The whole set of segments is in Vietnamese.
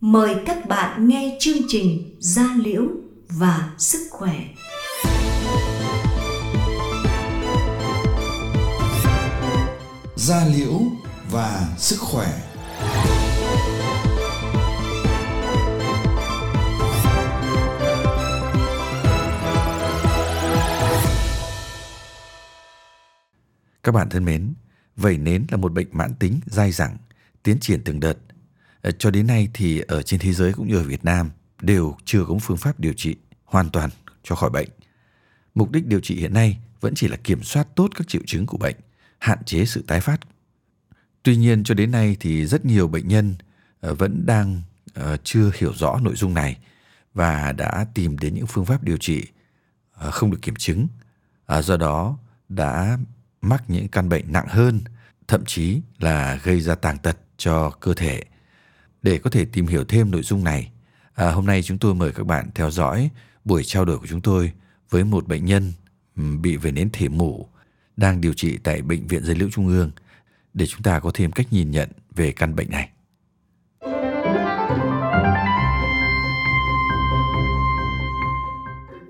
mời các bạn nghe chương trình Gia Liễu và Sức Khỏe. Gia Liễu và Sức Khỏe Các bạn thân mến, vẩy nến là một bệnh mãn tính dai dẳng, tiến triển từng đợt. Ờ, cho đến nay thì ở trên thế giới cũng như ở Việt Nam đều chưa có phương pháp điều trị hoàn toàn cho khỏi bệnh. Mục đích điều trị hiện nay vẫn chỉ là kiểm soát tốt các triệu chứng của bệnh, hạn chế sự tái phát. Tuy nhiên cho đến nay thì rất nhiều bệnh nhân ờ, vẫn đang ờ, chưa hiểu rõ nội dung này và đã tìm đến những phương pháp điều trị không được kiểm chứng. À, do đó đã mắc những căn bệnh nặng hơn, thậm chí là gây ra tàn tật cho cơ thể. Để có thể tìm hiểu thêm nội dung này, à, hôm nay chúng tôi mời các bạn theo dõi buổi trao đổi của chúng tôi với một bệnh nhân bị về nến thể mủ đang điều trị tại Bệnh viện Dây Liễu Trung ương để chúng ta có thêm cách nhìn nhận về căn bệnh này.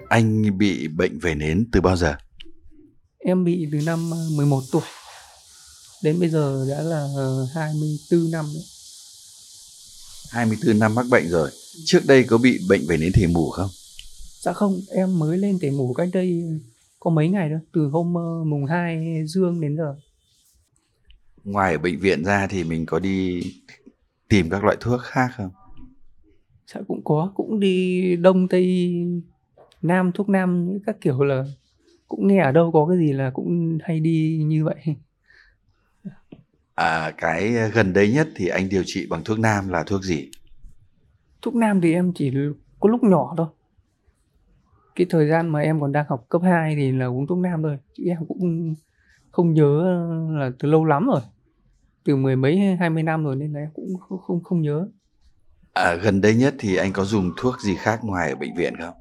Anh bị bệnh về nến từ bao giờ? Em bị từ năm 11 ờ, tuổi đến bây giờ đã là 24 ờ, năm đấy. 24 năm mắc bệnh rồi. Trước đây có bị bệnh về nến thể mủ không? Dạ không, em mới lên thể mủ cách đây có mấy ngày thôi, từ hôm ờ, mùng 2 dương đến giờ. Ngoài ở bệnh viện ra thì mình có đi tìm các loại thuốc khác không? Dạ cũng có, cũng đi đông tây nam thuốc nam các kiểu là cũng nghe ở đâu có cái gì là cũng hay đi như vậy à cái gần đây nhất thì anh điều trị bằng thuốc nam là thuốc gì? Thuốc nam thì em chỉ có lúc nhỏ thôi. Cái thời gian mà em còn đang học cấp 2 thì là uống thuốc nam thôi chứ em cũng không nhớ là từ lâu lắm rồi. Từ mười mấy hai mươi năm rồi nên là em cũng không không, không nhớ. À, gần đây nhất thì anh có dùng thuốc gì khác ngoài ở bệnh viện không?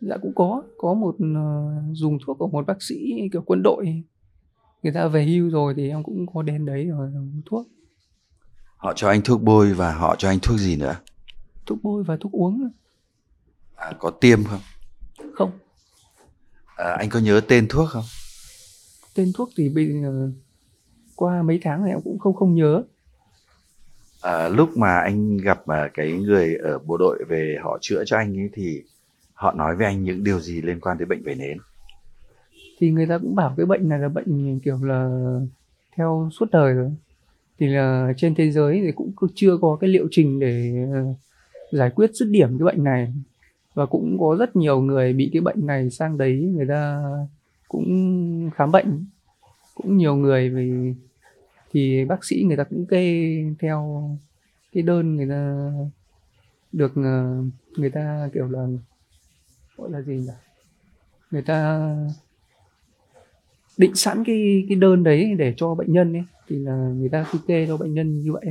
Dạ cũng có có một uh, dùng thuốc của một bác sĩ kiểu quân đội người ta về hưu rồi thì em cũng có đến đấy rồi dùng thuốc. Họ cho anh thuốc bôi và họ cho anh thuốc gì nữa? Thuốc bôi và thuốc uống à, có tiêm không? Không. À, anh có nhớ tên thuốc không? Tên thuốc thì bây giờ qua mấy tháng này em cũng không không nhớ. À, lúc mà anh gặp mà cái người ở bộ đội về họ chữa cho anh ấy thì họ nói với anh những điều gì liên quan tới bệnh vẩy nến thì người ta cũng bảo cái bệnh này là bệnh, kiểu là, theo suốt đời rồi. Thì là trên thế giới thì cũng chưa có cái liệu trình để ờ, giải quyết dứt điểm cái bệnh này. Và cũng có rất nhiều người bị cái bệnh này sang đấy, người ta cũng khám bệnh. Cũng nhiều người vì, thì bác sĩ người ta cũng kê theo cái đơn người ta được ờ, người ta kiểu là, gọi là gì nhỉ? Người ta định sẵn cái cái đơn đấy để cho bệnh nhân ấy thì là người ta cứ kê cho bệnh nhân như vậy.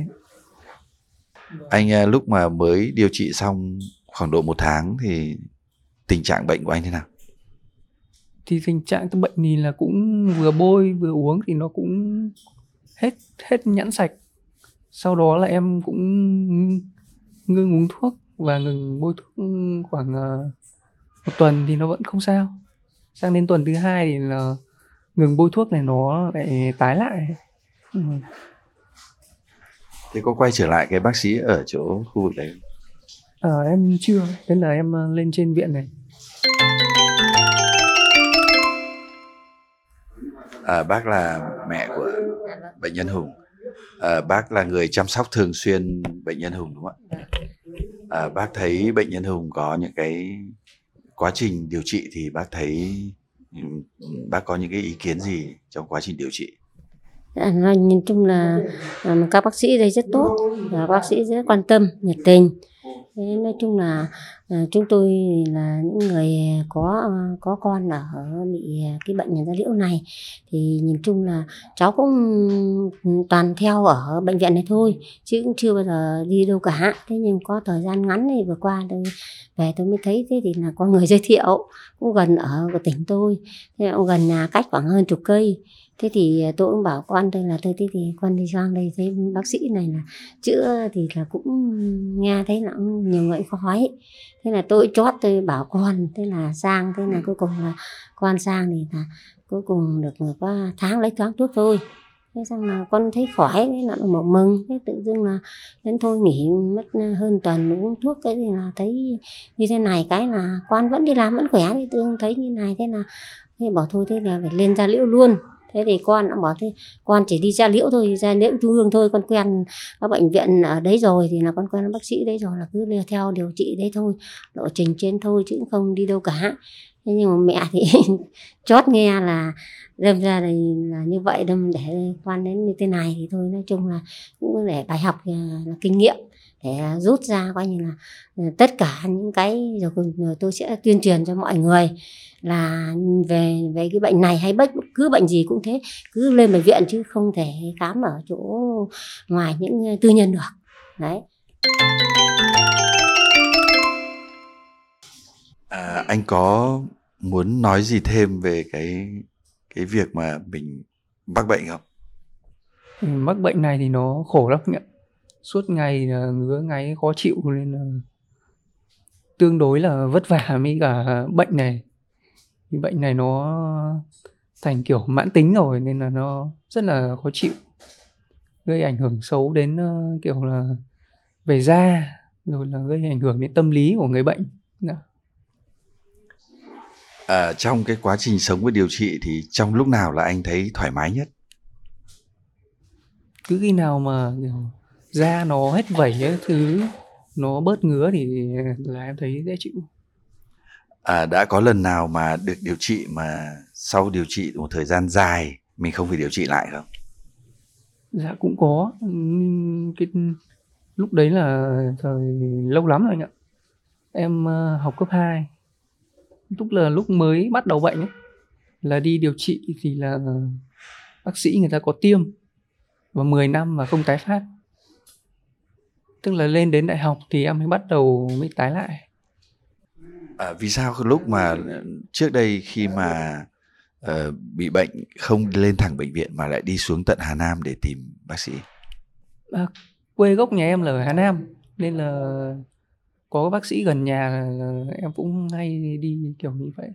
Anh à, lúc mà mới điều trị xong khoảng độ một tháng thì tình trạng bệnh của anh thế nào? Thì tình trạng bệnh thì là cũng vừa bôi vừa uống thì nó cũng hết hết nhãn sạch. Sau đó là em cũng ngưng uống thuốc và ngừng bôi thuốc khoảng uh, một tuần thì nó vẫn không sao. Sang đến tuần thứ hai thì là ngừng bôi thuốc này nó lại tái lại. Ừ. thế có quay trở lại cái bác sĩ ở chỗ khu vực đấy à, em chưa. Nên là em ờ, lên trên viện này. À, bác là mẹ của bệnh nhân hùng. À, bác là người chăm sóc thường xuyên bệnh nhân hùng đúng không ạ? À, bác thấy bệnh nhân hùng có những cái quá trình điều trị thì bác thấy bác có những cái ý kiến gì trong quá trình điều trị? Dạ, nói, nhìn chung là à, các bác sĩ đây rất tốt và bác sĩ rất quan tâm, nhiệt tình. Thế nói chung là Ờ, chúng tôi là những người có ờ, có con ở, bị ờ, cái bệnh nhân da liễu này. Thì nhìn chung là cháu cũng ừ, toàn theo ở bệnh viện này thôi, chứ cũng chưa bao giờ đi đâu cả. Thế nhưng có thời gian ngắn thì vừa qua tôi về tôi mới thấy, thế thì là có người giới thiệu, cũng gần ở của tỉnh tôi. Thế gần nhà cách khoảng hơn chục cây thế thì tôi cũng bảo con tôi là tôi thế thì con đi sang đây. Thấy bác sĩ này là chữa thì là cũng nghe thấy là cũng nhiều người khó hỏi thế là tôi chót tôi bảo con thế là sang thế là cuối cùng là con sang thì là cuối cùng được có tháng lấy tháng thuốc thôi. Thế xong là con thấy khỏi thế là một mừng thế tự dưng là đến thôi nghỉ mất hơn tuần uống thuốc. Cái thì là thấy như thế này cái là con vẫn đi làm vẫn khỏe. Thì tự dưng thấy như này thế là thế bảo thôi thế là phải lên ra liễu luôn thế thì con nó bảo thế con chỉ đi ra liễu thôi ra liễu trung ương thôi con quen các bệnh viện ở đấy rồi thì là con quen bác sĩ đấy rồi là cứ theo điều trị đấy thôi lộ trình trên thôi chứ không đi đâu cả. Thế nhưng mà mẹ thì chót nghe là đâm ra là, là như vậy đâm để quan đến như thế này thì thôi nói chung là cũng để bài học là, là kinh nghiệm để rút ra coi như là ờ, tất cả những cái rồi, rồi tôi sẽ tuyên truyền cho mọi người là về về cái bệnh này hay bất cứ bệnh gì cũng thế cứ lên bệnh viện chứ không thể khám ở chỗ ngoài những tư nhân được đấy à, anh có muốn nói gì thêm về cái cái việc mà mình mắc bệnh không? Ừ, mắc bệnh này thì nó khổ lắm ạ. Suốt ngày là ngứa ngáy khó chịu nên là tương đối là vất vả với cả bệnh này. Thì bệnh này nó thành kiểu mãn tính rồi nên là nó rất là khó chịu. Gây ảnh hưởng xấu đến uh, kiểu là về da rồi là gây ảnh hưởng đến tâm lý của người bệnh. Đó à, trong cái quá trình sống và điều trị thì trong lúc nào là anh thấy thoải mái nhất cứ khi nào mà kiểu da nó hết vẩy ấy, thứ nó bớt ngứa thì là em thấy dễ chịu. À, đã có lần nào mà được điều trị mà sau điều trị một thời gian dài mình không phải điều trị lại không? Dạ cũng có. Cái lúc đấy là thời lâu lắm rồi anh ạ. Em uh, học cấp 2 lúc là lúc mới bắt đầu bệnh ấy, là đi điều trị thì là bác sĩ người ta có tiêm và 10 năm mà không tái phát tức là lên đến đại học thì em mới bắt đầu mới tái lại. À, vì sao lúc mà trước đây khi mà uh, bị bệnh không lên thẳng bệnh viện mà lại đi xuống tận Hà Nam để tìm bác sĩ? À, quê gốc nhà em là ở Hà Nam nên là có bác sĩ gần nhà em cũng hay đi kiểu như vậy.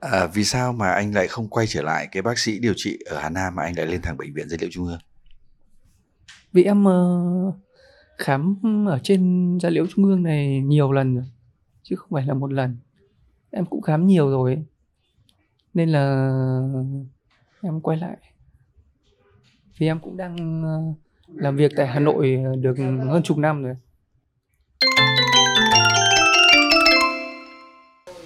À, vì sao mà anh lại không quay trở lại cái bác sĩ điều trị ở Hà Nam mà anh lại lên thẳng bệnh viện dữ liệu trung ương? Vì em uh, khám ở trên gia liễu trung ương này nhiều lần rồi chứ không phải là một lần em cũng khám nhiều rồi nên là em quay lại vì em cũng đang ờ, làm việc tại Hà Nội được hơn chục năm rồi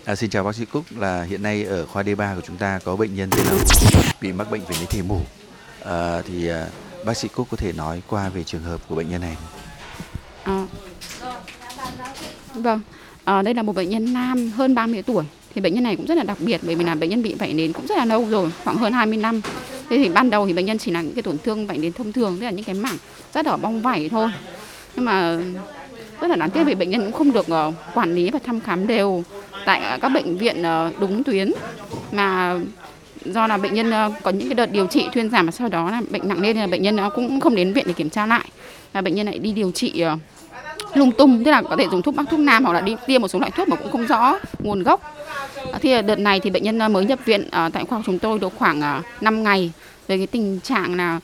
À, xin chào bác sĩ Cúc là hiện nay ở khoa D3 của chúng ta có bệnh nhân tên là bị mắc bệnh về lý thể mủ. À, thì à, bác sĩ Cúc có thể nói qua về trường hợp của bệnh nhân này. À, vâng, à, đây là một bệnh nhân nam hơn 30 tuổi. Thì bệnh nhân này cũng rất là đặc biệt bởi vì là bệnh nhân bị vảy nến cũng rất là lâu rồi, khoảng hơn 20 năm. Thế thì ban đầu thì bệnh nhân chỉ là những cái tổn thương vảy nến thông thường, tức là những cái mảng rất ở bong vảy thôi. Nhưng mà rất là đáng tiếc vì bệnh nhân cũng không được uh, quản lý và thăm khám đều tại các bệnh viện uh, đúng tuyến mà do là bệnh nhân có những cái đợt điều trị thuyên giảm mà sau đó là bệnh nặng lên là bệnh nhân nó cũng không đến viện để kiểm tra lại và bệnh nhân lại đi điều trị lung tung tức là có thể dùng thuốc bắc thuốc nam hoặc là đi tiêm một số loại thuốc mà cũng không rõ nguồn gốc. À, thì à, đợt này thì bệnh nhân à, mới nhập viện tại khoa chúng tôi được khoảng 5 ngày về cái tình trạng là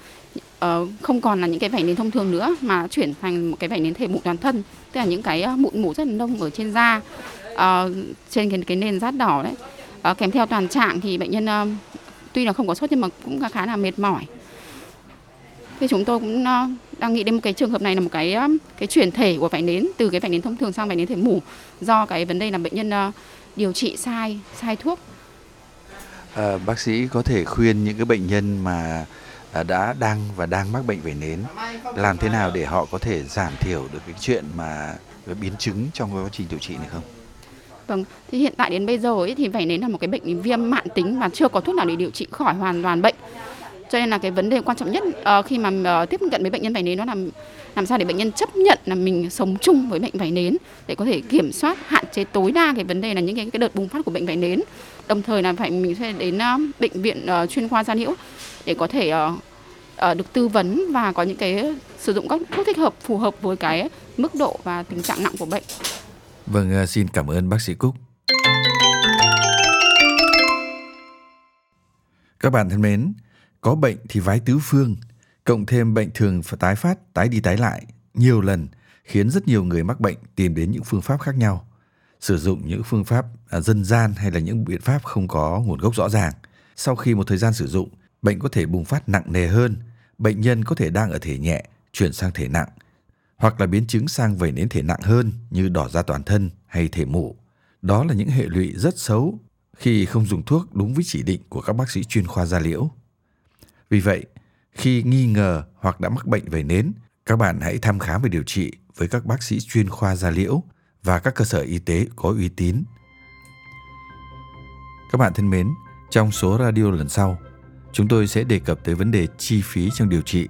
ờ, không còn là những cái vảy nến thông thường nữa mà chuyển thành một cái vảy nến thể mụn toàn thân tức là những cái mụn mủ rất là nông ở trên da ờ, trên cái, cái nền rát đỏ đấy. Ờ, kèm theo toàn trạng thì bệnh nhân tuy là không có sốt nhưng mà cũng khá là mệt mỏi. Thì chúng tôi cũng đang nghĩ đến một cái trường hợp này là một cái uh, cái chuyển thể của vảy nến từ cái vảy nến thông thường sang vảy nến thể mủ do cái vấn đề là bệnh nhân uh, điều trị sai sai thuốc à, bác sĩ có thể khuyên những cái bệnh nhân mà đã đang và đang mắc bệnh vẩy nến làm thế nào để họ có thể giảm thiểu được cái chuyện mà biến chứng trong quá trình điều trị này không? Vâng, thì hiện tại đến bây giờ ấy, thì vẩy nến là một cái bệnh viêm mãn tính và chưa có thuốc nào để điều trị khỏi hoàn toàn bệnh. Cho nên là cái vấn đề quan trọng nhất uh, khi mà uh, tiếp cận với bệnh nhân vẩy nến đó là làm sao để bệnh nhân chấp nhận là mình sống chung với bệnh vẩy nến để có thể kiểm soát hạn chế tối đa cái vấn đề là những cái, cái đợt bùng phát của bệnh vẩy nến đồng thời là phải mình sẽ đến ờ, bệnh viện chuyên khoa da liễu để có thể được tư vấn và có những cái sử dụng các thuốc thích hợp phù hợp với cái mức độ và tình trạng nặng của bệnh. Vâng, xin cảm ơn bác sĩ Cúc. Các bạn thân mến, có bệnh thì vái tứ phương, cộng thêm bệnh thường phải tái phát, tái đi tái lại nhiều lần khiến rất nhiều người mắc bệnh tìm đến những phương pháp khác nhau, sử dụng những phương pháp à, dân gian hay là những biện pháp không có nguồn gốc rõ ràng. Sau khi một thời gian sử dụng, bệnh có thể bùng phát nặng nề hơn, bệnh nhân có thể đang ở thể nhẹ chuyển sang thể nặng, hoặc là biến chứng sang vẩy nến thể nặng hơn như đỏ da toàn thân hay thể mủ. Đó là những hệ lụy rất xấu khi không dùng thuốc đúng với chỉ định của các bác sĩ chuyên khoa da liễu. Vì vậy, khi nghi ngờ hoặc đã mắc bệnh về nến, các bạn hãy thăm khám và điều trị với các bác sĩ chuyên khoa da liễu và các cơ sở y tế có uy tín. Các bạn thân mến, trong số radio lần sau, chúng tôi sẽ đề cập tới vấn đề chi phí trong điều trị.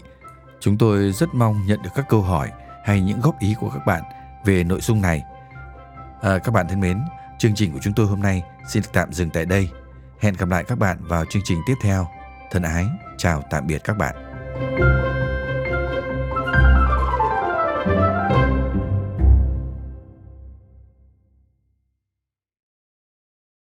Chúng tôi rất mong nhận được các câu hỏi hay những góp ý của các bạn về nội dung này. À, các bạn thân mến, chương trình của chúng tôi hôm nay xin tạm dừng tại đây. Hẹn gặp lại các bạn vào chương trình tiếp theo. Thân ái, chào tạm biệt các bạn.